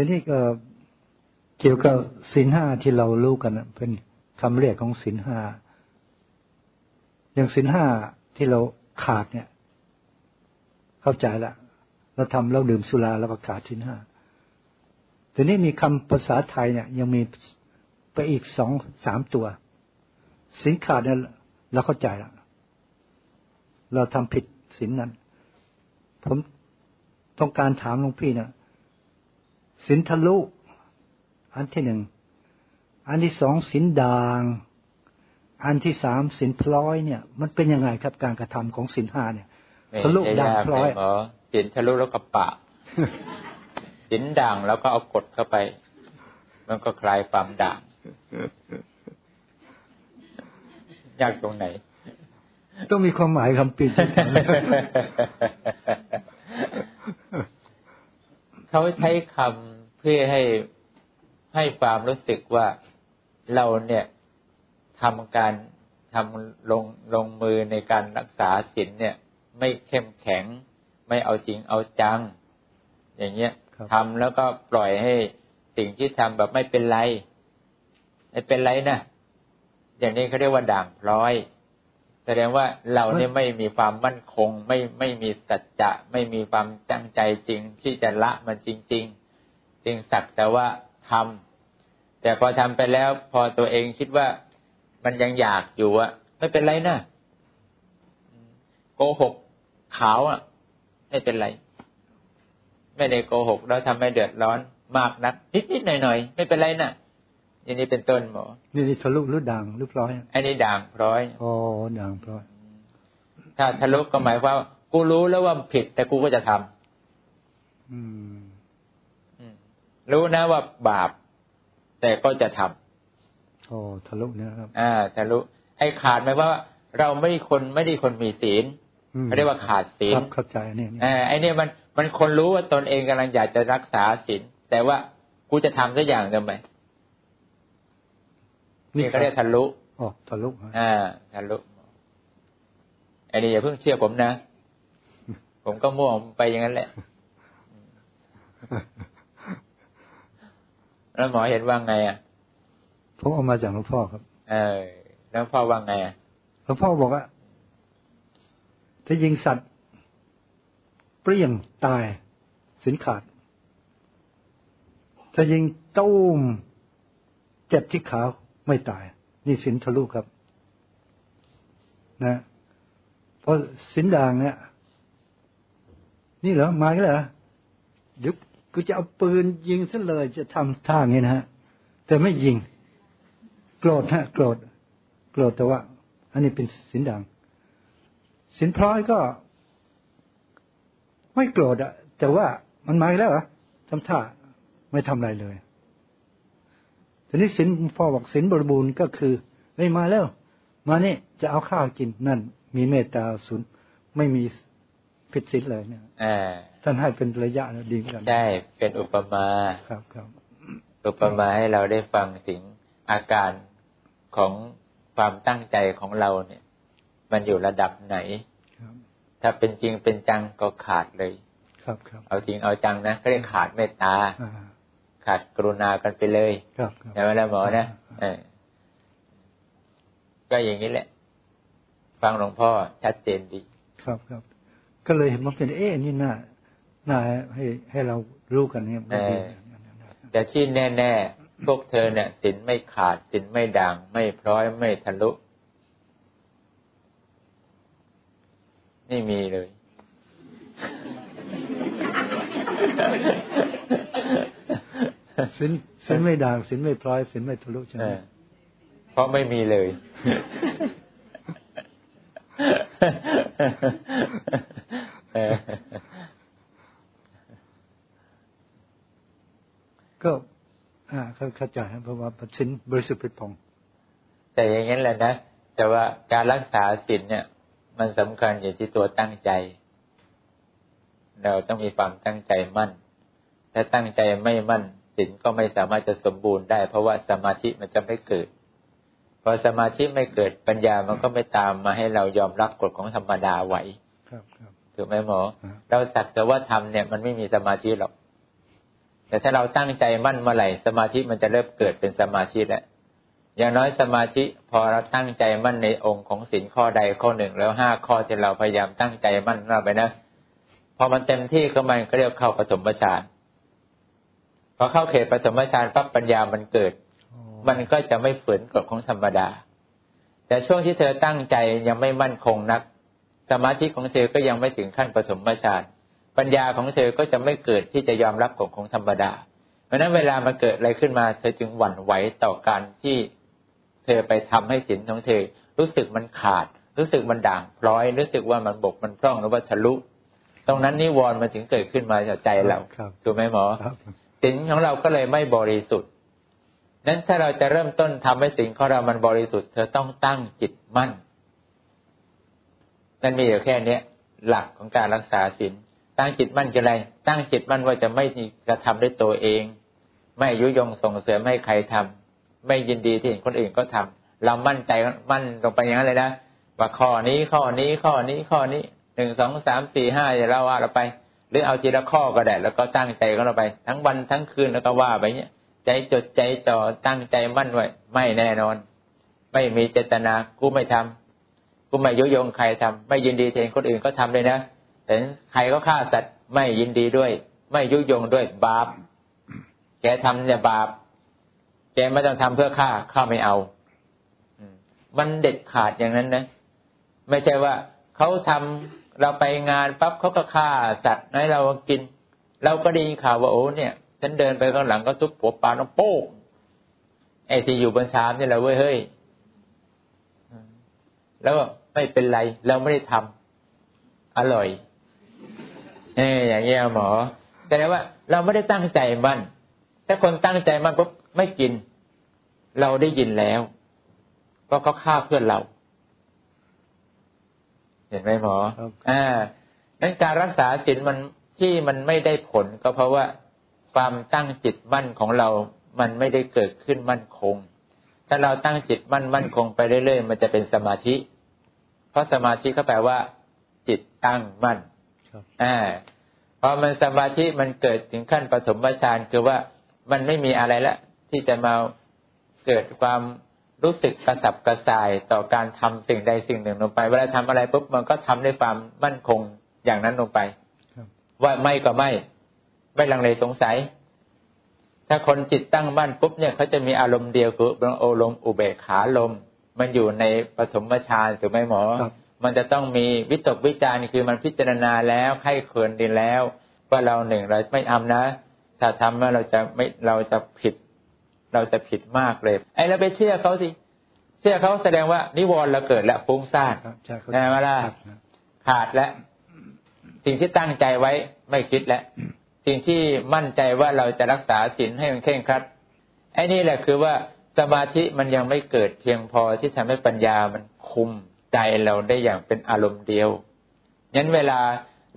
ทีนี้ก็เกี่ยวกับสินห้าที่เรารู้กันเป็นคำเรียกของสินห้าอย่างสินห้าที่เราขาดเนี่ย เข้าใจละเราทำเราดื่มสุราแล้วก็ขาดสินห้าทีนี้มีคำภาษาไทยเนี่ย ยังมีไปอีกสองสามตัวสินขาดเนี่ยเราเข้าใจละเราทำผิดสินนั้น ผมต้องการถามหลวงพี่นะ สินทะลุ อันที่หนึ่ง อันที่สองสินดาง อันที่สามสินพลอยเนี่ย มันเป็นยังไงครับการกระทำของสินห้าเนี่ยทะลุด่างพลอยหมอสินทะลุแล้วก็ปะสินด่างแล้วก็เอากดเข้าไป มันก็คลายความด่างยากตรงไหน ต้องมีความหมายคำปิดเขาใช้คำ เพื่อให้ให้ความรู้สึกว่าเราเนี่ยทำการทำลงลงมือในการรักษาศีลเนี่ย ไม่เข้มแข็ง ไม่เอาจริงเอาจัง อย่างเงี้ยครับทำแล้วก็ปล่อยให้สิ่งที่ทำแบบไม่เป็นไร ไม่เป็นไรนะอย่างนี้เขาเรียกว่าด่างพร้อย แสดงว่าเราเนี่ยไม่มีความมั่นคง ไม่ไม่มีสัจจะ ไม่มีความตั้งใจจริงที่จะละมันจริง ๆ จึงสักแต่ว่าทำแต่พอทำไปแล้วพอตัวเองคิดว่ามันยังอยากอยู่อะไม่เป็นไรนะโกหกขาวอะไม่เป็นไร ไม่ได้โกหกแล้วทำให้เดือดร้อนมากนัก นิดๆหน่อยๆไม่เป็นไรนะอย่างนี้เป็นต้นหมอนี่นี่ทะลุหรือด่างหรือพลอยอันนี้ด่างพร้อยอ๋อด่างพลอย ถ้าทะลุก็หมายความว่ากูรู้แล้วว่าผิด แต่กูก็จะทำอืมอืม รู้นะว่าบาป แต่ก็จะทำโอ้ทะลุเนี่ยครับ อ่าทะลุไอ้ขาดหมายความว่า เราไม่คนไม่ได้คนมีศีลอืมเขาเรียกว่าขาดศีลครับเข้าใจเนี่ยเนี่ยอ่าไอ้เนี่ยมันมันคนรู้ว่าตนเองกำลังอยากจะรักษาศีลแต่ว่ากูจะทำสักอย่างทำไมนี่เขาเรียกทะลุอ๋อทะลุฮะอ่าทะลุไอ้นี่อย่าเพิ่งเชื่อผมนะ ผมก็มั่วไปอย่างนั้นแหละ แล้วหมอเห็นว่าไงอะผมเอามาจากหลวงพ่อครับ เออแล้วพ่อว่าไงอะหลวงพ่อบอกว่า ถ้ายิงสัตว์ เปรี้ยงตายสินขาด ถ้ายิงตุ้มเจ็บที่ขาไม่ตาย นี่สินทะลุครับ นะ เพราะสินด่างเนี่ย นี่เหรอมาอีกแล้วเหรอเดี๋ยว กูจะเอาปืนยิงซะเลยจะทำท่าอย่างนี้นะฮะแต่ไม่ยิง โกรธฮะโกรธโกรธแต่ว่า อันนี้เป็นสินด่างสินพลอยก็ ไม่โกรธอะแต่ว่ามันมาแล้วเหรอทำท่าไม่ทำอะไรเลยทีนี้สินพ่อบอกสินบริบูรณ์ก็คือเฮ้ยมาแล้ว มานี่จะเอาข้าวกินนั่น มีเมตตาสุนไม่มี ผิดศีลเลยเนี่ยอ่าท่านให้เป็นระยะนะดีเหมือนกันใช่เป็นอุปมาครับครับ อุปมาให้เราได้ฟังถึงอาการของความตั้งใจของเราเนี่ย มันอยู่ระดับไหนครับถ้าเป็นจริงเป็นจังก็ขาดเลย ครับครับ เอาจริงเอาจังนะก็เรียกขาดเมตตาอ่าขาดกรุณากันไปเลยครับครับใช่ไหมล่ะหมอนะเออก็อย่างนี้แหละ ฟังหลวงพ่อชัดเจนดี ครับครับ ก็เลยเห็นว่าเป็นเอ๊ะนี่น่าน่าให้ให้เรารู้กันเนี่ยก็ดีแต่ที่แน่ๆพวกเธอเนี่ยสินไม่ขาดสินไม่ด่าง ไม่พร้อยไม่ทะลุนี่มีเลย สินสินไม่ด่าง สินไม่พลอยสินไม่ทะลุใช่ไหเอมอเพราะไม่มีเลยเออ ก็อ่าเข้าเข้าใจครับเพราะว่าสินบริสุทธิ์ผุดผ่อง แต่อย่างนั้นแหละนะแต่ว่าการรักษาศีลเนี่ย มันสำคัญอยู่ที่ตัวตั้งใจ เราต้องมีความตั้งใจมั่น ถ้าตั้งใจไม่มั่นศีลก็ไม่สามารถจะสมบูรณ์ได้ เพราะว่าสมาธิมันจะไม่เกิดพอสมาธิไม่เกิดปัญญามันก็ไม่ตามมาให้เรายอมรับกฎของธรรมดาไหวครับครับ ถูกไหมหมอครับเราสักแต่ว่าทำเนี่ยมันไม่มีสมาธิหรอก แต่ถ้าเราตั้งใจมั่นเมื่อไหร่สมาธิมันจะเริ่มเกิดเป็นสมาธิแล้วอย่างน้อยสมาธิพอเราตั้งใจมั่นในองค์ของสินข้อใดข้อหนึ่งแล้วห้าข้อที่เราพยายามตั้งใจมั่นเราไปนะพอมันเต็มที่ก็มันก็เรียกเข้าปฐมฌานพอเข้าเขตปฐมฌานปั๊บปัญญามันเกิด มันก็จะไม่ฝืนกฎของธรรมดา แต่ช่วงที่เธอตั้งใจยังไม่มั่นคงนัก สมาธิของเธอก็ยังไม่ถึงขั้นปฐมฌานปัญญาของเธอก็จะไม่เกิดที่จะยอมรับกฎของธรรมดา เพราะนั้นเวลามันเกิดอะไรขึ้นมา เธอจึงหวั่นไหวต่อการที่เธอไปทำให้สินของเธอ รู้สึกมันขาด รู้สึกมันด่างพร้อย รู้สึกว่ามันบกมันพร่องหรือว่าทะลุ ตรงนั้นนิวรณ์มันถึงเกิดขึ้นมาจากใจเราถูกไหมหมอสินของเราก็เลยไม่บริสุทธิ์นั้นถ้าเราจะเริ่มต้นทำให้สิ่งของเรามันบริสุทธิ์ เธอต้องตั้งจิตมั่น นั่นมีอยู่แค่เนี้ยหลักของการรักษาศีลตั้งจิตมั่นคืออะไร ตั้งจิตมั่นว่าจะไม่กระทำด้วยตัวเอง ไม่ยุยงส่งเสริมให้ใครทำไม่ยินดีที่เห็นคนอื่นก็ทำเรามั่นใจมั่นลงไปอย่างนั้นเลยนะว่าข้อนี้ข้อนี้ข้อนี้ข้อนี้หนึ่งสองสามสี่ห้าอย่าเราว่าเราไป หรือเอาทีละข้อก็ได้แล้วก็ตั้งใจของเราไป ทั้งวันทั้งคืนแล้วก็ว่าไปเนี้ยใจจดใจจ่อตั้งใจมั่นไว้ ไม่แน่นอน ไม่มีเจตนากูไม่ทำ กูไม่ยุยงใครทำไม่ยินดีเห็นคนอื่นก็ทำเลยนะเห็นใครก็ฆ่าสัตว์ไม่ยินดีด้วย ไม่ยุยงด้วยบาป แกทำเนี่ยบาป แกไม่ต้องทำเพื่อฆ่าข้าไม่เอามันเด็ดขาดอย่างนั้นนะ ไม่ใช่ว่าเขาทำเราไปงานปั๊บเขาก็ฆ่าสัตว์ให้เรากิน เราก็ได้ยินข่าวว่าโอ้เนี่ย ฉันเดินไปข้างหลังก็ซุปหัวปลาน้องโป้งไอ้ที่อยู่บนชามนี่แหละเว้ยเฮ้ยแล้ว ไม่เป็นไร เราไม่ได้ทำอร่อยเอออย่างเงี้ยหมอแสดงว่าเราไม่ได้ตั้งใจมั่นถ้าคนตั้งใจมั่นปุ๊บไม่กิน เราได้ยินแล้ว ก็เขาฆ่าเพื่อนเรา เห็นไหมหมออ่านั้นการรักษาศีลมันที่มันไม่ได้ผลก็เพราะว่าความตั้งจิตมั่นของเรา มันไม่ได้เกิดขึ้นมั่นคง ถ้าเราตั้งจิตมั่นมั่นคงไปเรื่อยๆ มันจะเป็นสมาธิ เพราะสมาธิก็แปลว่า จิตตั้งมั่นอ่าพอมันสมาธิมันเกิดถึงขั้นปฐมฌานคือว่ามันไม่มีอะไรละ ที่จะมาเกิดความรู้สึกกระสับกระส่ายต่อการทำสิ่งใดสิ่งหนึ่งลงไป เวลาทำอะไรปุ๊บมันก็ทำด้วยความมั่นคงอย่างนั้นลงไปว่าไม่ก็ไม่ ไม่ลังเลสงสัย ถ้าคนจิตตั้งมั่นปุ๊บเนี่ยเขาจะมีอารมณ์เดียวคือโอลมอุเบกขาลม มันอยู่ในปฐมฌานถูกไหมหมอ มันจะต้องมีวิตกวิจารณ์คือมันพิจารณาแล้วไข้เคินดีแล้ว ว่าเราหนึ่งเราไม่ทำนะ ถ้าทำว่าเราจะไม่เราจะผิด เราจะผิดมากเลย ไอ้เราไปเชื่อเขาสิเชื่อเขาแสดงว่านิวรณ์เราเกิดแล้วฟุ้งซ่านใช่ไหมล่ะขาดแล้วสิ่งที่ตั้งใจไว้ไม่คิดแล้วสิ่งที่มั่นใจว่าเราจะรักษาศีลให้มันเข่งครัดไอ้นี่แหละคือว่า สมาธิมันยังไม่เกิดเพียงพอที่ทำให้ปัญญามันคุมใจเราได้อย่างเป็นอารมณ์เดียวงั้นเวลา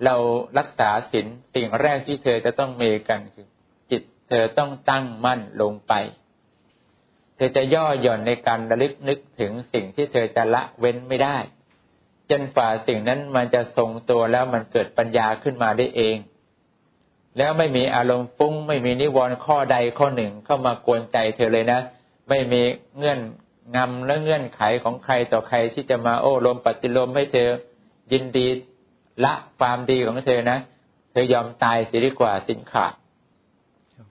เรารักษาศีลสิ่งแรกที่เธอจะต้องมีกันคือจิตเธอต้องตั้งมั่นลงไป เธอจะย่อหย่อนในการระลึกนึกถึงสิ่งที่เธอจะละเว้นไม่ได้ จนฝ่าสิ่งนั้นมันจะทรงตัวแล้วมันเกิดปัญญาขึ้นมาได้เอง แล้วไม่มีอารมณ์ฟุ้ง ไม่มีนิวรณ์ข้อใดข้อหนึ่งเข้ามากวนใจเธอเลยนะ ไม่มีเงื่อนงำและเงื่อนไขของใครต่อใครที่จะมาโอ้ลมปฏิลมให้เธอยินดีละความดีของเธอนะ เธอยอมตายเสียดีกว่าสินขาด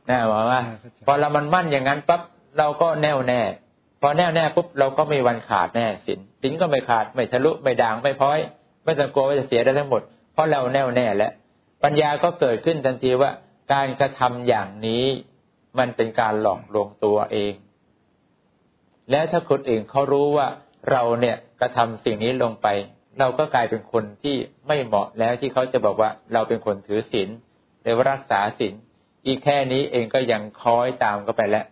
แน่บอกว่า พอเรามันมั่นอย่างนั้นปั๊บเราก็แน่วแน่ พอแน่วแน่ปุ๊บเราก็ไม่วันขาดแน่สินสินก็ไม่ขาดไม่ทะลุไม่ด่างไม่พ้อย ไม่ต้องกลัวว่าจะเสียได้ทั้งหมด เพราะเราแน่วแน่แล้วปัญญาก็เกิดขึ้นทันทีว่า การกระทำอย่างนี้มันเป็นการหลอกลวงตัวเอง แล้วถ้าคนอื่นเขารู้ว่าเราเนี่ยกระทำสิ่งนี้ลงไป เราก็กลายเป็นคนที่ไม่เหมาะแล้วที่เขาจะบอกว่าเราเป็นคนถือศีลหรือว่ารักษาศีลอีกแค่นี้เองก็ยังคอยตามก็ไปแล้ว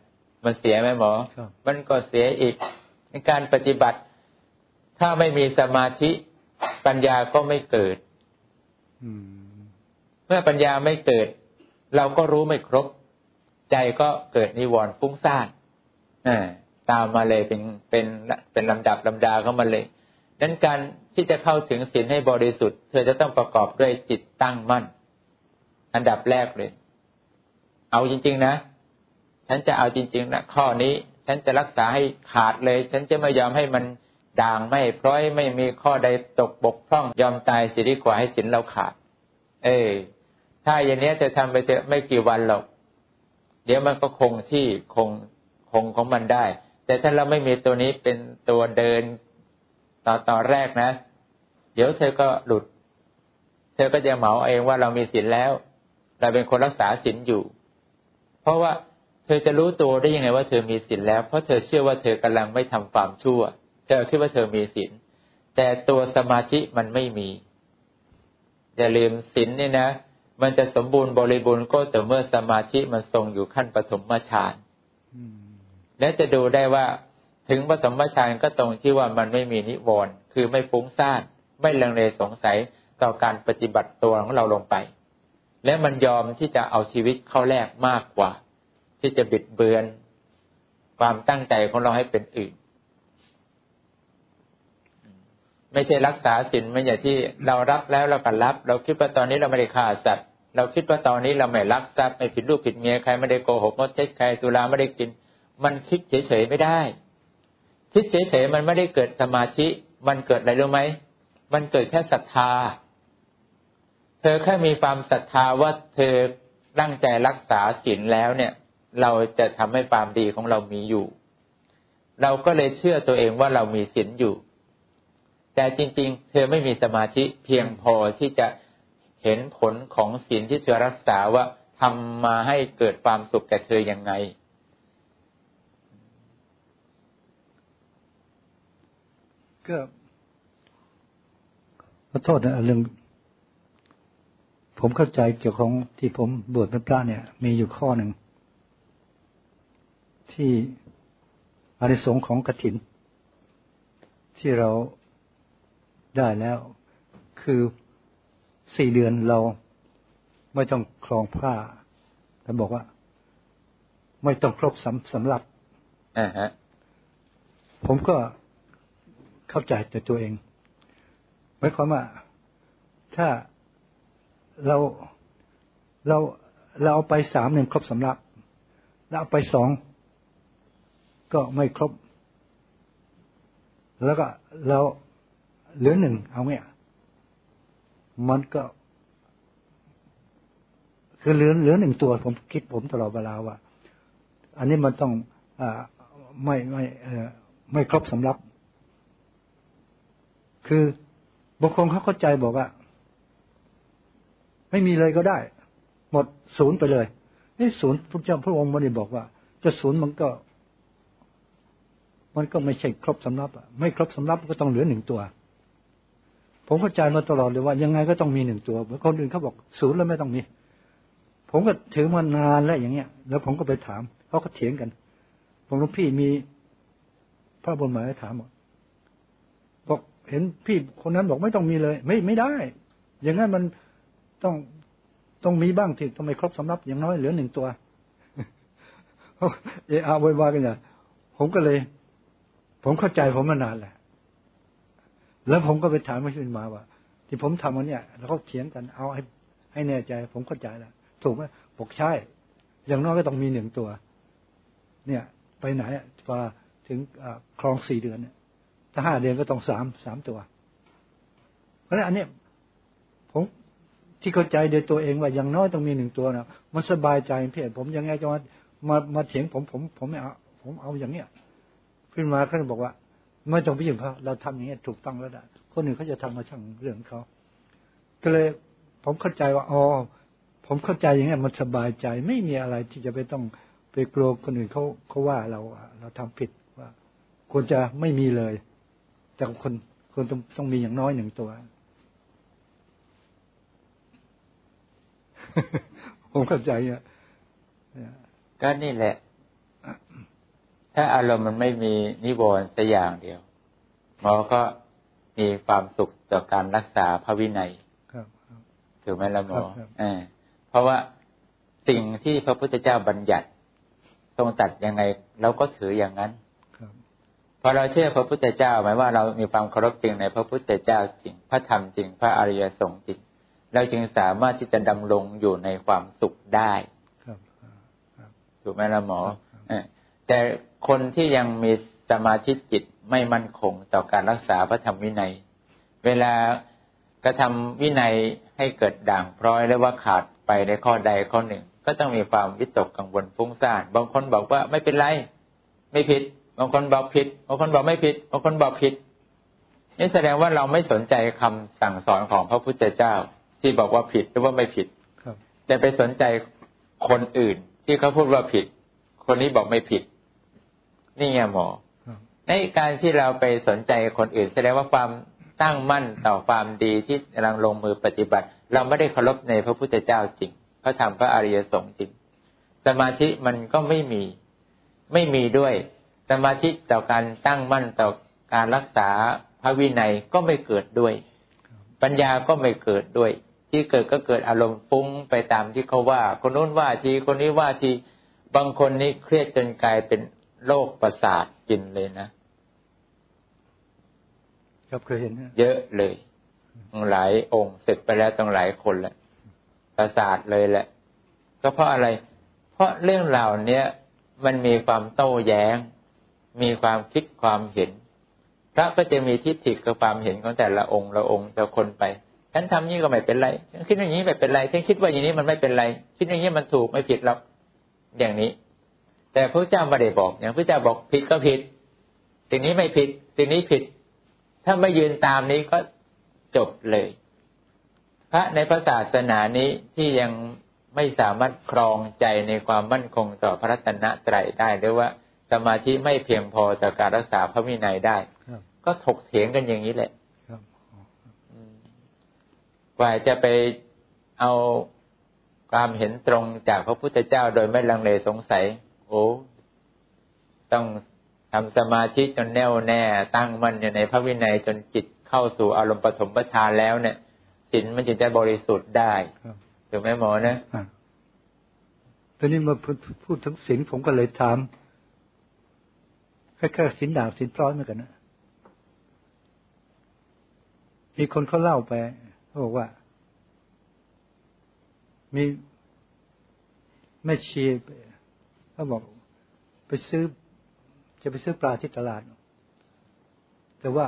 มันเสียไหมหมอ มันก็เสียอีกในการปฏิบัติ ถ้าไม่มีสมาธิปัญญาก็ไม่เกิดเมื่อปัญญาไม่เกิด เราก็รู้ไม่ครบ ใจก็เกิดนิวรณ์ฟุ้งซ่านอ่า ตามมาเลยเป็นเป็นเป็นลำดับลำดาเข้ามาเลยนั้นการที่จะเข้าถึงศีลให้บริสุทธิ์ เธอจะต้องประกอบด้วยจิตตั้งมั่น อันดับแรกเลย เอาจริง ๆ นะ ฉันจะเอาจริง ๆ นะ ข้อนี้ ฉันจะรักษาให้ขาดเลย ฉันจะไม่ยอมให้มันด่างไม่พร้อยไม่มีข้อใดตกบกพร่องยอมตายสิดีกว่าให้สินเราขาด เออถ้าอย่างนี้จะทำไปเถอะไม่กี่วันหรอก เดี๋ยวมันก็คงที่คงคงของมันได้ แต่ถ้าเราไม่มีตัวนี้เป็นตัวเดินต่อต่อแรกนะ เดี๋ยวเธอก็หลุด เธอก็จะเหมาเองว่าเรามีศีลแล้ว เราเป็นคนรักษาศีลอยู่ เพราะว่าเธอจะรู้ตัวได้ยังไงว่าเธอมีศีลแล้ว เพราะเธอเชื่อว่าเธอกำลังไม่ทำความชั่ว เธอคิดว่าเธอมีศีลแต่ตัวสมาธิมันไม่มีอย่าลืมศีลนี่นะ มันจะสมบูรณ์บริบูรณ์ก็แต่เมื่อสมาธิมันทรงอยู่ขั้นปฐมฌาน และจะดูได้ว่าถึงปฐมฌานก็ตรงที่ว่ามันไม่มีนิวรณ์คือไม่ฟุ้งซ่านไม่ลังเลสงสัยต่อการปฏิบัติตัวของเราลงไป และมันยอมที่จะเอาชีวิตเข้าแลกมากกว่า ที่จะบิดเบือนความตั้งใจของเราให้เป็นอื่น ไม่ใช่รักษาศีลไม่อย่างที่เรารับแล้วเราก็รับ เราคิดว่าตอนนี้เราไม่ได้ฆ่าสัตว์ เราคิดว่าตอนนี้เราไม่รักทรัพย์ไม่ผิดลูกผิดเมียใครไม่ได้โกหกมดเท็จใครตุลาไม่ได้กิน มันคิดเฉยๆไม่ได้ คิดเฉยๆมันไม่ได้เกิดสมาธิมันเกิดอะไรรู้ไหมมันเกิดแค่ศรัทธา เธอแค่มีความศรัทธาว่าเธอตั้งใจรักษาศีลแล้วเนี่ย เราจะทำให้ความดีของเรามีอยู่ เราก็เลยเชื่อตัวเองว่าเรามีศีลอยู่ แต่จริง ๆ เธอไม่มีสมาธิเพียงพอที่จะเห็นผลของศีลที่เธอรักษาว่าทำมาให้เกิดความสุขแก่เธอยังไง ก็ขอโทษนะเรื่องผมเข้าใจเกี่ยวของที่ผมบวชเป็นพระเนี่ย มีอยู่ข้อหนึ่ง ที่อานิสงส์ของกถิน ที่เราได้แล้ว คือสี่เดือนเราไม่ต้องคลองผ้าแต่บอกว่า ไม่ต้องครบสำสำหรับอ่าฮะผมก็ เข้าใจแต่ตัวเองหมายความว่าถ้าเราเราเราเอาไปสามหนึ่งครบสำรับ แล้วเอาไปสองก็ไม่ครบ แล้วก็เราเหลือหนึ่งเอาเนี่ยมันก็ คือเหลือเหลือหนึ่งตัว ผมคิดผมตลอดเวลาว่า อันนี้มันต้องอไม่ไม่ไม่ครบสำรับ คือบางคนเขาเข้าใจบอกว่า ไม่มีเลยก็ได้ หมดศูนย์ไปเลยนี่ศูนย์พระเจ้าพระองค์ไม่ได้บอกว่า จะศูนย์มันก็ มันก็ไม่ใช่ครบสำรับอะไม่ครบสำรับก็ต้องเหลือหนึ่งตัว ผมเข้าใจมาตลอดเลยว่า ยังไงก็ต้องมีหนึ่งตัวเหมือนคนอื่นเขาบอกศูนย์แล้วไม่ต้องมี ผมก็ถือมานานแล้วอย่างเงี้ย แล้วผมก็ไปถามเขาก็เถียงกันผมหลวงพี่มีพระบรมหมายถามบอก เห็นพี่คนนั้นบอกไม่ต้องมีเลย ไม่ไม่ได้ อย่างนั้นมันต้องต้องมีบ้างที่ทำไมครบสำรับอย่างน้อยเหลือหนึ่งตัว เออาไว้ว่ากันอย่างผมก็เลย ผมเข้าใจผมมานานแหละ แล้วผมก็ไปถามมาชินมาว่า ที่ผมทำวันเนี้ยแล้วเขาเถียงกันเอาให้ให้แน่ใจ ผมเข้าใจแล้วถูกไหมบอกใช่ อย่างน้อยก็ต้องมีหนึ่งตัว เนี่ย ไปไหนพอถึงคลองสี่เดือนเนี่ย ถ้าห้าเดือนก็ต้องสามสามตัว เพราะฉะนั้นอันนี้ผมที่เข้าใจโดยตัวเองว่าอย่างน้อยต้องมีหนึ่งตัวนะมันสบายใจเพี่อนผมยังไงจะมามามาเถียงผมผมผมไม่เอาผมเอาอย่างเนี้ยขึ้นมาเขาบอกว่า ไม่ต้องไปยุ่งเขาเราทำอย่างเงี้ยถูกต้องแล้วนะคนอื่นเขาจะทำมาช่างเรื่องเขาก็เลยผมเข้าใจว่าอ๋อผมเข้าใจอย่างเงี้ยมันสบายใจไม่มีอะไรที่จะไปต้องไปกลัวคนอื่นเขาเขาว่าเราเราทำผิดว่าควรจะไม่มีเลย แต่คนคนต้องต้องมีอย่างน้อยหนึ่งตัว ผมเข้าใจอะก็นี่แหละ ถ้าอารมณ์มันไม่มีนิวรณ์สัอย่างเดียวหมอก็มีความสุขต่อการรักษาพระวินัยถูกไหมละหมอเพราะว่าสิ่งที่พระพุทธเจ้าบัญญัติ ทรงตัดยังไงเราก็ถืออย่างนั้น พอเราเชื่อพระพุทธเจ้าหมายว่าเรามีความเคารพจริงในพระพุทธเจ้าจริง พระธรรมจริง พระอริยสงฆ์จริง เราจึงสามารถที่จะดำรงอยู่ในความสุขได้ถูกไหมละหมอแต่คนที่ยังมีสมาธิจิตไม่มั่นคงต่อการรักษาพระธรรมวินัย เวลากระทำวินัยให้เกิดด่างพร้อยหรือว่าขาดไปในข้อใดข้อหนึ่ง ก็ต้องมีความวิตกกังวลฟุ้งซ่านบางคนบอกว่าไม่เป็นไร ไม่ผิด บางคนบอกผิดบางคนบอกไม่ผิดบางคนบอกผิดนี่แสดงว่าเราไม่สนใจคำสั่งสอนของพระพุทธเจ้า ที่บอกว่าผิดหรือว่าไม่ผิดแต่ไปสนใจคนอื่น ที่เขาพูดว่าผิด คนนี้บอกไม่ผิด นี่ไงหมอในการที่เราไปสนใจคนอื่น แสดงว่าความตั้งมั่นต่อความดีที่กำลังลงมือปฏิบัติ เราไม่ได้เคารพในพระพุทธเจ้าจริงพระธรรมพระอริยสงฆ์จริง สมาธิมันก็ไม่มีไม่มีด้วย สมาธิต่อการตั้งมั่นต่อการรักษาพระวินัยก็ไม่เกิดด้วย ปัญญาก็ไม่เกิดด้วย ที่เกิดก็เกิดอารมณ์ฟุ้งไปตามที่เขาว่า คนนู้นว่าทีคนนี้ว่าทีบางคนนี่เครียดจนกลายเป็นโรคประสาทกินเลยนะครับเคยเห็นเยอะเลยหลายองค์เสร็จไปแล้วต้องหลายคนแหละประสาทเลยแหละ ก็เพราะอะไร เพราะเรื่องราวเนี้ยมันมีความโต้แย้ง มีความคิดความเห็น พระก็จะมีทิฏฐิกับความเห็นของแต่ละองค์ละองค์แต่คนไปฉันทำนี้ก็ไม่เป็นไรฉันคิดอย่างนี้ไม่เป็นไรฉันคิดว่าอย่างนี้มันไม่เป็นไร คิดอย่างนี้มันถูกไม่ผิดหรอกอย่างนี้ แต่พระเจ้าไม่ได้บอกอย่างพระเจ้าบอกผิดก็ผิดสิ่งนี้ไม่ผิดสิ่งนี้ผิด ถ้าไม่ยืนตามนี้ก็จบเลย พระในพระศาสนานี้ที่ยังไม่สามารถครองใจในความมั่นคงต่อพระรัตนตรัยได้หรือว่า สมาธิไม่เพียงพอต่อการรักษาพระวินัยได้ก็ถกเถียงกันอย่างนี้แหละกว่าจะไปเอาความเห็นตรงจากพระพุทธเจ้าโดยไม่ลังเลสงสัย โอ้ต้องทำสมาธิจนแน่วแน่ ตั้งมั่นอยู่ในพระวินัยจนจิตเข้าสู่อารมณ์ปฐมฌานแล้วเนี่ยสินมันจึงจะบริสุทธิ์ได้ถูกไหมหมอนะตอนนี้มาพูดถึงสินผมก็เลยถาม แค่แค่สินด่างสินพร้อยเหมือนกันนะมีคนเขาเล่าไปเขาบอกว่า มีแม่ชีเขาบอกไปซื้อ จะไปซื้อปลาที่ตลาด แต่ว่า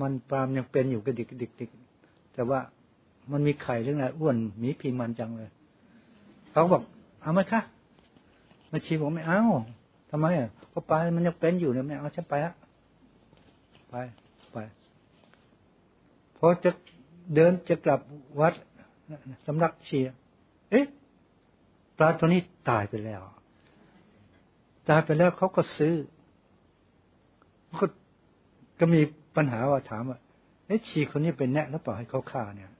มันปลามยังเป็นอยู่กระดิกดิกดิกแต่ว่ามันมีไข่เรื่องอะไรอ้วนมีพีมันจังเลย เขาบอกเอาไหมคะมาชีบอกไม่เอา ทำไมอะเพราะปมันยังเป็นอยู่เนี่ยไม่เอาฉันไปอะไปไปพอจะเดินจะกลับวัดสำนักเชียเอ๊ะปลาตัวนี้ตายไปแล้ว ตายไปแล้วเขาก็ซื้อก็ก็มีปัญหาว่าถามว่าเอ๊ะชีคนนี้เป็นแนะหรือเปล่าให้เขาฆ่าเนี่ย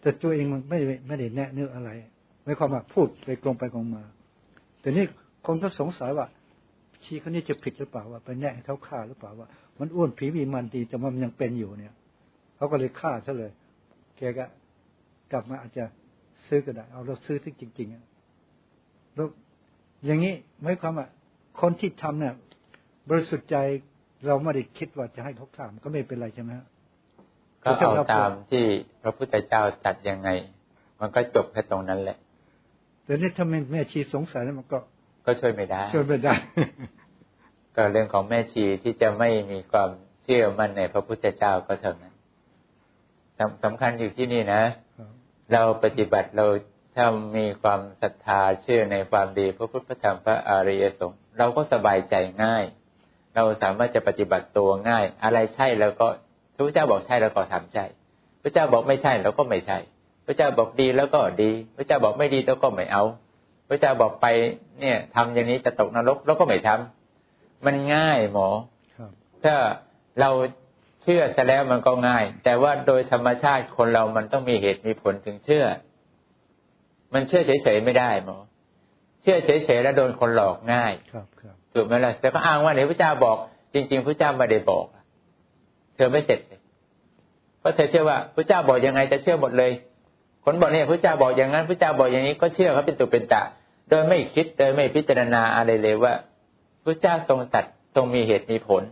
แต่ตัวเองมันไม่ไม่ได้แนะเนื้ออะไรไม่ความว่าพูดไปกลงไปกลงมา แต่นี่ คนก็สงสัยว่า ชีคนนี้จะผิดหรือเปล่าว่าไปแนะให้เขาฆ่าหรือเปล่าว่า มันอ้วนผีวีมันดีแต่มันยังเป็นอยู่เนี่ยเขาก็เลยฆ่าซะเลยแกก็กลับมาอาจจะซื้อก็ได้ เอาเราซื้อที่จริง ๆ แล้วอย่างนี้ไม่ความว่าคนที่ทำเนี่ยบริสุทธิ์ใจเราไม่ได้คิดว่าจะให้เขาข้ามก็ไม่เป็นไรใช่ไหมก็เอาตามที่พระพุทธเจ้าตัดยังไง มันก็จบแค่ตรงนั้นแหละแต่นี่ถ้าแม่ชีสงสัยแล้วมันก็ ก็ช่วยไม่ได้ ช่วยไม่ได้ ก็เรื่องของแม่ชีที่จะไม่มีความเชื่อมั่นในพระพุทธเจ้าก็เท่านั้นสำคัญอยู่ที่นี่นะ เราปฏิบัติเราถ้ามีความศรัทธาเชื่อในความดีพระพุทธธรรมพระอริยสงฆ์เราก็สบายใจง่าย เราสามารถจะปฏิบัติตัวง่าย อะไรใช่แล้วก็พระเจ้าบอกใช่แล้วก็ทำใช่พระเจ้าบอกไม่ใช่แล้วก็ไม่ใช่ พระเจ้าบอกดีแล้วก็ดี พระเจ้าบอกไม่ดีแล้วก็ไม่เอา พระเจ้าบอกไปเนี่ยทำอย่างนี้จะตกนรกแล้วก็ไม่ทำมันง่ายหมอถ้าเราเชื่อซะแล้วมันก็ง่าย แต่ว่าโดยธรรมชาติคนเรามันต้องมีเหตุมีผลถึงเชื่อ มันเชื่อเฉยๆไม่ได้หมอ เชื่อเฉยๆแล้วโดนคนหลอกง่ายครับครับถูกไหมล่ะแต่ก็อ้างว่าไหนพระเจ้าบอก จริง ๆพระเจ้าไม่ได้บอกเธอไม่เสร็จเลยเพราะเธอเชื่อว่าพระเจ้าบอกยังไงจะเชื่อหมดเลย คนบอกเนี่ยพระเจ้าบอกอย่างนั้นพระเจ้าบอกอย่างนี้ก็เชื่อเขาเป็นตุเป็นตะ โดยไม่คิดโดยไม่พิจารณาอะไรเลยว่าพระเจ้าทรงตัดทรงมีเหตุมีผล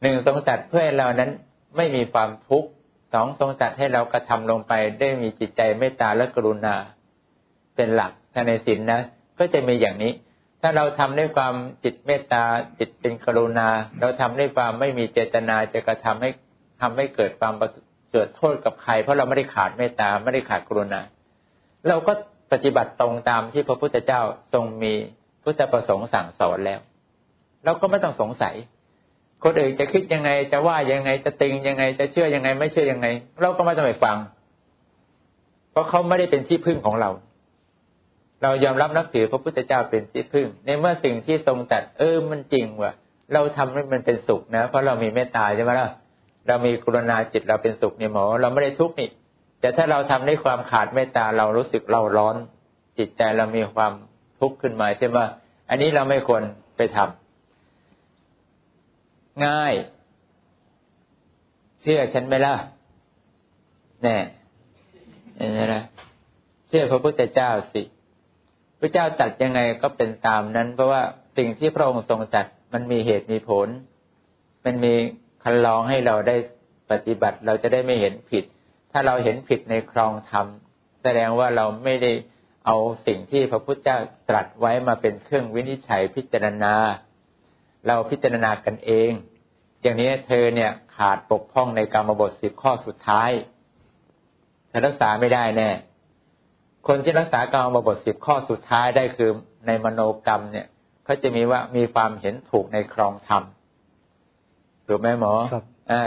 หนึ่งทรงตัดเพื่อให้เรานั้นไม่มีความทุกข์สองทรงตัดให้เรากระทำลงไปได้มีจิตใจเมตตาและกรุณา เป็นหลักถ้าในศีลนนะก็จะมีอย่างนี้ ถ้าเราทำด้วยความจิตเมตตาจิตเป็นกรุณา เราทำด้วยความไม่มีเจตนาจะกระทำให้ทำให้เกิดความ เกิดโทษกับใคร เพราะเราไม่ได้ขาดเมตตาไม่ได้ขาดกรุณาเราก็ปฏิบัติตรงตามที่พระพุทธเจ้าทรงมีพุทธประสงค์สั่งสอนแล้วเราก็ไม่ต้องสงสัย คนอื่นจะคิดยังไงจะว่ายังไงจะติงยังไง จะเชื่อยังไง ไม่เชื่อยังไง เราก็ไม่ต้องไปฟัง เพราะเขาไม่ได้เป็นที่พึ่งของเรา เรายอมรับนับถือพระพุทธเจ้าเป็นที่พึ่ง ในเมื่อสิ่งที่ทรงตัดเออมันจริงว่ะ เราทำให้มันเป็นสุขนะ เพราะเรามีเมตตาใช่ไหมล่ะ เรามีกรุณาจิตเราเป็นสุขนี่หมอ เราไม่ได้ทุกข์นี่ แต่ถ้าเราทำด้วยความขาดเมตตาเรารู้สึกเราร้อน จิตใจเรามีความทุกข์ขึ้นมาใช่ไหมอันนี้เราไม่ควรไปทำง่าย เชื่อฉันไหมล่ะแน่เห็นไหมนะเชื่อพระพุทธเจ้าสิพระเจ้าตัดยังไงก็เป็นตามนั้น เพราะว่าสิ่งที่พระองค์ทรงจัดมันมีเหตุมีผล มันมี คันลองให้เราได้ปฏิบัติเราจะได้ไม่เห็นผิด ถ้าเราเห็นผิดในครองธรรมแสดงว่าเราไม่ได้เอาสิ่งที่พระพุทธเจ้าตรัสไว้มาเป็นเครื่องวินิจฉัยพิจารณา เราพิจารณากันเอง อย่างนี้เธอเนี่ยขาดปกพ้องในกรรมบทสิบข้อสุดท้ายเธอรักษาไม่ได้แน่ คนที่รักษากรรมบทสิบข้อสุดท้ายได้คือในมโนกรรมเนี่ยเขาจะมีว่ามีความเห็นถูกในครองธรรม ถูกไหมหมอครับอ่า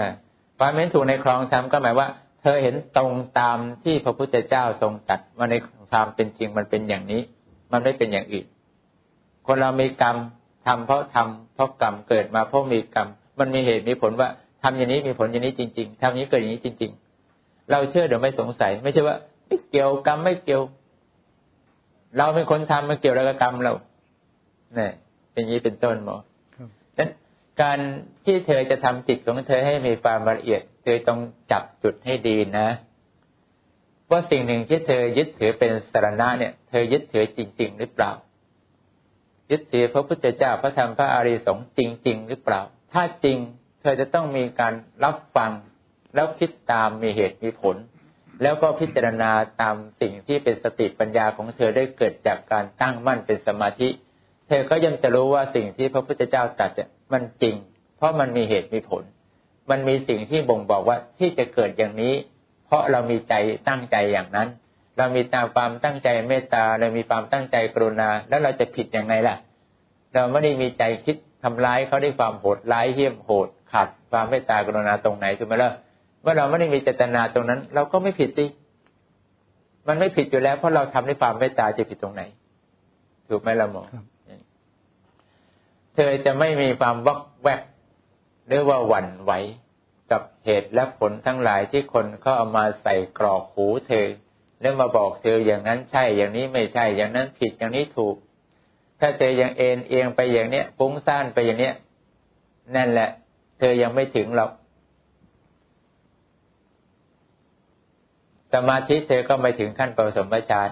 ความเห็นถูกในครองธรรมก็หมายว่า เธอเห็นตรงตามที่พระพุทธเจ้าทรงตัดว่าในความเป็นจริงมันเป็นอย่างนี้ มันไม่เป็นอย่างอื่น คนเรามีกรรมทำเพราะทำเพราะกรรมเกิดมาเพราะมีกรรม มันมีเหตุมีผลว่าทำอย่างนี้มีผลอย่างนี้จริง ๆทำอย่างนี้เกิดอย่างนี้จริง ๆ เราเชื่อเดี๋ยวไม่สงสัย ไม่ใช่ว่าไม่เกี่ยวกรรมไม่เกี่ยว เราเป็นคนทำมันเกี่ยวอะไรกับกรรมเราเนี่ยเป็นอย่างนี้เป็นต้นหมอครับนั้น การที่เธอจะทำจิตของเธอให้มีความละเอียด เธอต้องจับจุดให้ดีนะ ว่าสิ่งหนึ่งที่เธอยึดถือเป็นสารณะเนี่ย เธอยึดถือจริง ๆ หรือเปล่า ยึดถือพระพุทธเจ้าพระธรรมพระอริยสงฆ์จริง ๆ หรือเปล่า ถ้าจริง เธอจะต้องมีการรับฟังแล้วคิดตามมีเหตุมีผล แล้วก็พิจารณาตามสิ่งที่เป็นสติปัญญาของเธอได้เกิดจากการตั้งมั่นเป็นสมาธิ เธอก็ย่อมจะรู้ว่าสิ่งที่พระพุทธเจ้าตรัสเนี่ย มันจริง เพราะมันมีเหตุมีผล มันมีสิ่งที่บ่งบอกว่าที่จะเกิดอย่างนี้ เพราะเรามีใจตั้งใจอย่างนั้น เรามีตามความตั้งใจเมตตาเรามีความตั้งใจกรุณา แล้วเราจะผิดยังไงล่ะ เราไม่ได้มีใจคิดทำร้ายเขาด้วยความโหดร้ายเหี้ยมโหดขาดความเมตตากรุณาตรงไหนถูกไหมล่ะเมื่อเราไม่ได้มีเจตนาตรงนั้น เราก็ไม่ผิดสิมันไม่ผิดอยู่แล้ว เพราะเราทำด้วยความเมตตาจะผิดตรงไหน ถูกไหมล่ะหมอ เธอจะไม่มีความวักแวกหรือว่าหวั่นไหวกับเหตุและผลทั้งหลายที่คนเขาเอามาใส่กรอกหูเธอ แล้วมาบอกเธออย่างนั้นใช่ อย่างนี้ไม่ใช่ อย่างนั้นผิดอย่างนี้ถูก ถ้าเธอยังเอ็นเอียงไปอย่างเนี้ยปุ้งซ่านไปอย่างเนี้ยนั่นแหละ เธอยังไม่ถึงหรอกสมาธิเธอก็ไม่ถึงขั้นปสมฌาน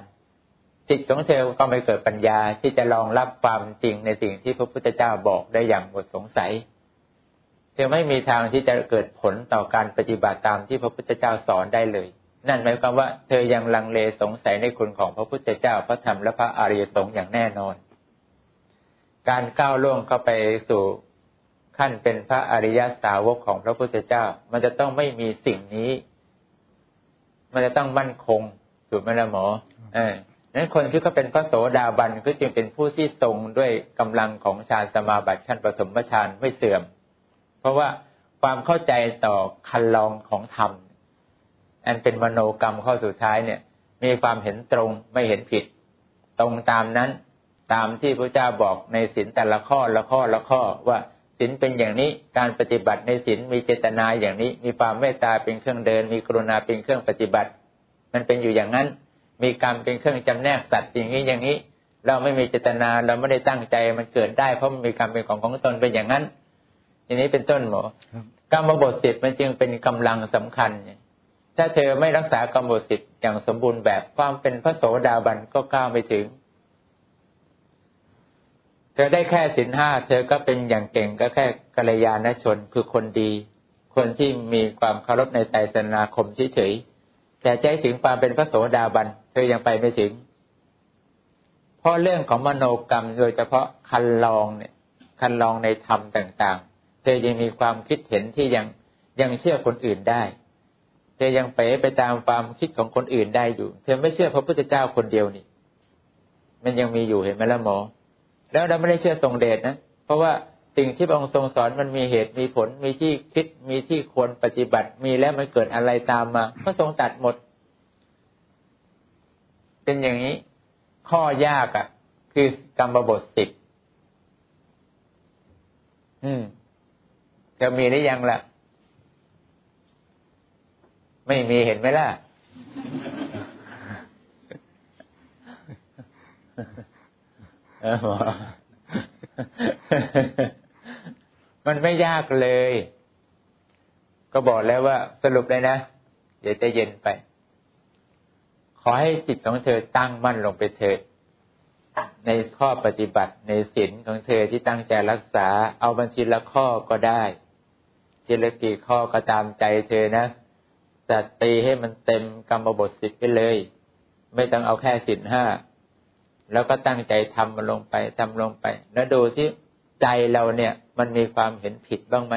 จิตของเธอก็ไม่เกิดปัญญาที่จะรองรับความจริงในสิ่งที่พระพุทธเจ้าบอกได้อย่างหมดสงสัย เธอไม่มีทางที่จะเกิดผลต่อการปฏิบัติตามที่พระพุทธเจ้าสอนได้เลย นั่นหมายความว่า เธอยังลังเลสงสัยในคุณของพระพุทธเจ้าพระธรรมและพระอริยสงฆ์อย่างแน่นอน การก้าวล่วงเข้าไปสู่ขั้นเป็นพระอริยสาวกของพระพุทธเจ้า มันจะต้องไม่มีสิ่งนี้ มันจะต้องมั่นคงถูกไหมล่ะหมอเออ นั้นคนที่เขาเป็นพระโสดาบันก็จึงเป็นผู้ที่ทรงด้วยกำลังของฌานสมาบัติขั้นปฐมฌานไม่เสื่อม เพราะว่าความเข้าใจต่อคันลองของธรรม อันเป็นมโนกรรมข้อสุดท้ายเนี่ย มีความเห็นตรงไม่เห็นผิด ตรงตามนั้นตามที่พระเจ้าบอกในศีลแต่ละข้อละข้อละข้อว่าศีลเป็นอย่างนี้การปฏิบัติในศีลมีเจตนาอย่างนี้ มีความเมตตาเป็นเครื่องเดิน มีกรุณาเป็นเครื่องปฏิบัติ มันเป็นอยู่อย่างนั้น มีกรรมเป็นเครื่องจำแนกสัตว์อย่างนี้อย่างนี้ เราไม่มีเจตนาเราไม่ได้ตั้งใจมันเกิดได้เพราะมันมีกรรมเป็นของของตนเป็นอย่างนั้นทีนี้เป็นต้นหมอครับกรรมบทสิทธิ์มันจึงเป็นกำลังสำคัญถ้าเธอไม่รักษากรรมบทสิทธิ์อย่างสมบูรณ์แบบความเป็นพระโสดาบันก็ก้าวไม่ถึง เธอได้แค่สินห้าเธอก็เป็นอย่างเก่งก็แค่กัลยาณชนคือคนดี คนที่มีความเคารพในใจสนาคมเฉยๆแต่ใจถึงความเป็นพระโสดาบัน เธอยังไปไม่ถึง เพราะเรื่องของมโนกรรมโดยเฉพาะคันลองเนี่ย คันลองในธรรมต่าง ๆ เธอยังมีความคิดเห็นที่ยังยังเชื่อคนอื่นได้ เธอยังเป๋ไปตามความคิดของคนอื่นได้อยู่ เธอไม่เชื่อพระพุทธเจ้าคนเดียวนี่ มันยังมีอยู่เห็นไหมล่ะหมอ แล้วเราไม่ได้เชื่อทรงเดชนะ เพราะว่าสิ่งที่พระองค์ทรงสอนมันมีเหตุมีผลมีที่คิดมีที่ควรปฏิบัติมีแล้วมันเกิดอะไรตามมา พระทรงตัดหมด เป็นอย่างนี้ ข้อยากอะ่ะ คือกรรมบทสิบอืมจะมีได้ยังล่ะ ไม่มีเห็นไหมล่ะเออมันไม่ยากเลย ก็บอกแล้วว่าสรุปเลยนะ เดี๋ยวจะเย็นไป ขอให้จิตของเธอตั้งมั่นลงไปเถิดในข้อปฏิบัติในศีลของเธอที่ตั้งใจรักษาเอาบัญชีละข้อก็ได้ทีละกี่ข้อก็ตามใจเธอนะแต่ตีให้มันเต็มกรรมบทสิบไปเลย ไม่ต้องเอาแค่สินห้าแล้วก็ตั้งใจทำมันลงไปทำลงไป แล้วดูที่ใจเราเนี่ย มันมีความเห็นผิดบ้างไหม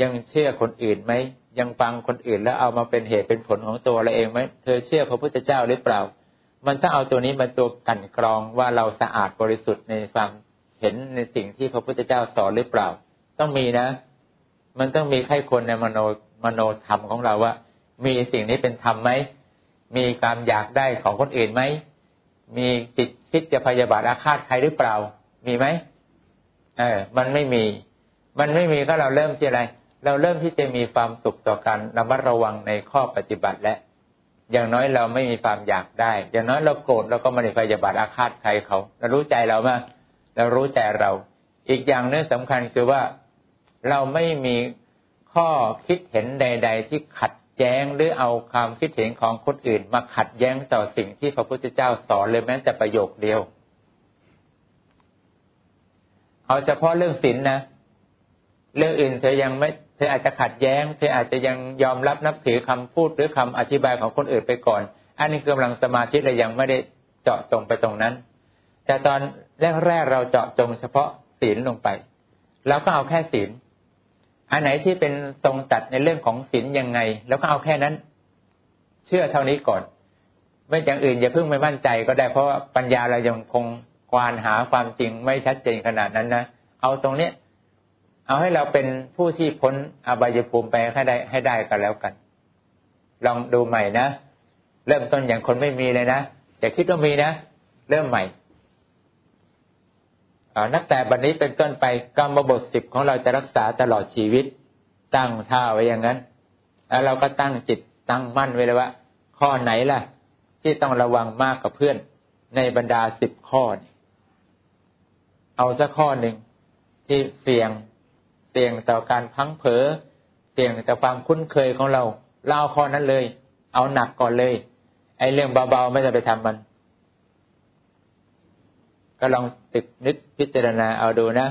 ยังเชื่อคนอื่นไหม ยังฟังคนอื่นแล้วเอามาเป็นเหตุเป็นผลของตัวเราเองไหมเธอเชื่อพระพุทธเจ้าหรือเปล่า มันต้องเอาตัวนี้มาตัวกันกรองว่าเราสะอาดบริสุทธิ์ในความเห็นในสิ่งที่พระพุทธเจ้าสอนหรือเปล่า ต้องมีนะ มันต้องมีใครคนในมโนมโนธรรมของเราว่า มีสิ่งนี้เป็นธรรมไหมมีความอยากได้ของคนอื่นไหมมีจิตคิดจะพยาบาทอาฆาตใครหรือเปล่า มีไหมเออ มันไม่มี มันไม่มีก็เราเริ่มที่อะไร เราเริ่มที่จะมีความสุขต่อการระมัดระวังในข้อปฏิบัติและ อย่างน้อยเราไม่มีความอยากได้ อย่างน้อยเราโกรธเราก็ไม่ได้พยาบาทอาฆาตใครเขาเรารู้ใจเรามากเรารู้ใจเรา อีกอย่างนึงสำคัญคือว่าเราไม่มีข้อคิดเห็นใด ๆ ที่ขัดแย้งหรือเอาความคิดเห็นของคนอื่น มาขัดแย้งต่อสิ่งที่พระพุทธเจ้าสอนเลยแม้แต่ประโยคเดียว เอาเฉพาะเรื่องศีลนนะเรื่องอื่นเธอยังไม่ ธออาจจะขัดแย้ง เธออาจจะยังยอมรับนับถือคำพูดหรือคำอธิบายของคนอื่นไปก่อน อันนี้กำลังสมาธิเรายังไม่ได้เจาะจงไปตรงนั้น แต่ตอนแรกๆเราเจาะจงเฉพาะศีลลงไปเราก็เอาแค่ศีล อันไหนที่เป็นตรงตัดในเรื่องของศีลยังไง แล้วก็เอาแค่นั้น เชื่อเท่านี้ก่อน ไม่อย่างอื่นอย่าเพิ่งไม่มั่นใจก็ได้เพราะปัญญาเรายังคงควานหาความจริงไม่ชัดเจนขนาดนั้นนะ เอาตรงเนี้ย เอาให้เราเป็นผู้ที่พ้นอบายภูมิไปให้ได้ให้ได้กันแล้วกัน ลองดูใหม่นะ เริ่มต้นอย่างคนไม่มีเลยนะอย่าคิดว่ามีนะ เริ่มใหม่นับแต่บัดนนี้เป็นต้นไปกรรมบทสิบของเราจะรักษาตลอดชีวิต ตั้งท่าไว้อย่างนั้น แล้วเราก็ตั้งจิตตั้งมั่นไว้เลยว่า ข้อไหนล่ะ ที่ต้องระวังมากกับเพื่อน ในบรรดาสิบข้อ เอาสักข้อหนึ่งที่เสี่ยง เสี่ยงต่อการพังเผลอเสี่ยงต่อความคุ้นเคยของเราเล่าข้อนั้นเลย เอาหนักก่อนเลย ไอ้เรื่องเบาๆไม่จะไปทำมัน ก็ลองติดนึกพิจารณาเอาดูนะ